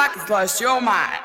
motherfuckers lost your mind.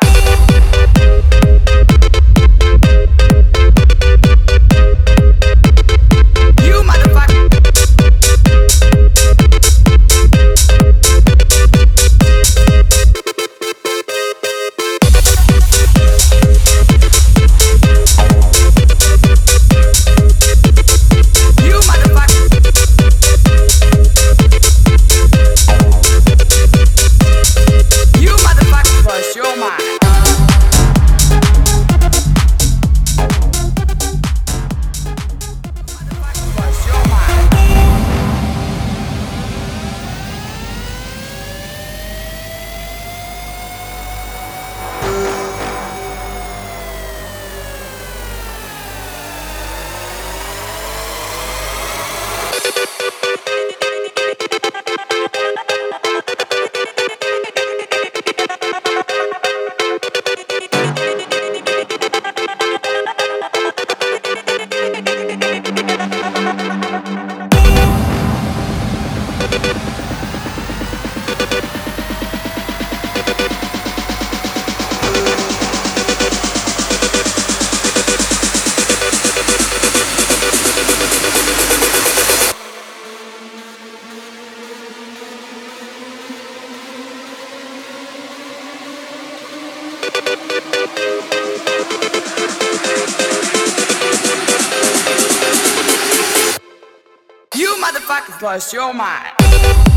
You motherfuckers lost your mind.